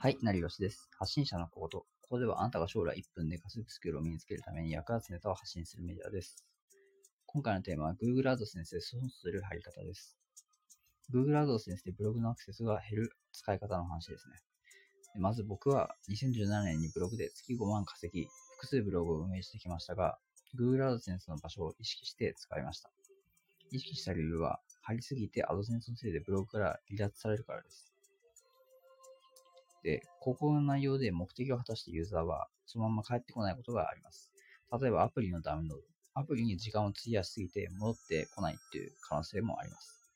はい、成吉です。発信者のこと。ここではあなたが将来1分で稼ぐスキルを身につけるために役立つネタを発信するメディアです。今回のテーマは Google AdSense で損する貼り方です。Google AdSense でブログのアクセスが減る使い方の話ですね。まず僕は2017年にブログで月5万稼ぎ、複数ブログを運営してきましたが、Google AdSense の場所を意識して使いました。意識した理由は、貼りすぎて AdSense のせいでブログから離脱されるからです。で、広告の内容で目的を果たしてユーザーはそのまま帰ってこないことがあります。例えばアプリのダウンロード。アプリに時間を費やしすぎて戻ってこないっていう可能性もあります。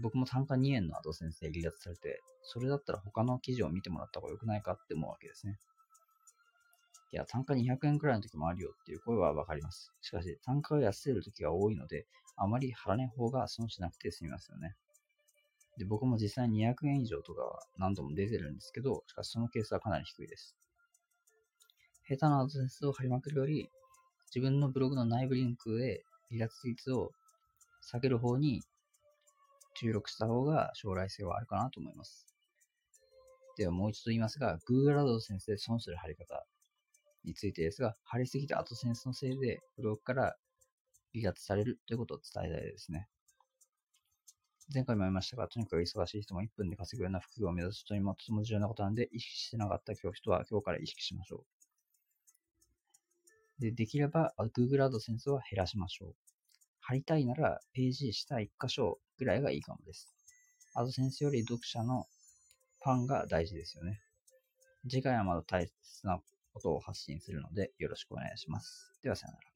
僕も単価2円のアドセンスで離脱されて、それだったら他の記事を見てもらった方が良くないかって思うわけですね。いや、単価200円くらいの時もあるよっていう声はわかります。しかし、単価が安いる時が多いので、あまり貼らない方が損しなくて済みますよね。で、僕も実際に200円以上とかは何度も出てるんですけど、しかしそのケースはかなり低いです。下手なアドセンスを貼りまくるより、自分のブログの内部リンクで離脱率を下げる方に注力した方が将来性はあるかなと思います。ではもう一度言いますが、Google AdSense で損する貼り方についてですが、貼りすぎたアドセンスのせいでブログから離脱されるということを伝えたいですね。前回も言いましたが、とにかく忙しい人も1分で稼ぐような副業を目指す人にもとても重要なことなので、意識してなかった今日人は今日から意識しましょう。で、できれば Google AdSense は減らしましょう。貼りたいならページ下1箇所ぐらいがいいかもです。AdSense より読者のファンが大事ですよね。次回はまだ大切なことを発信するのでよろしくお願いします。ではさよなら。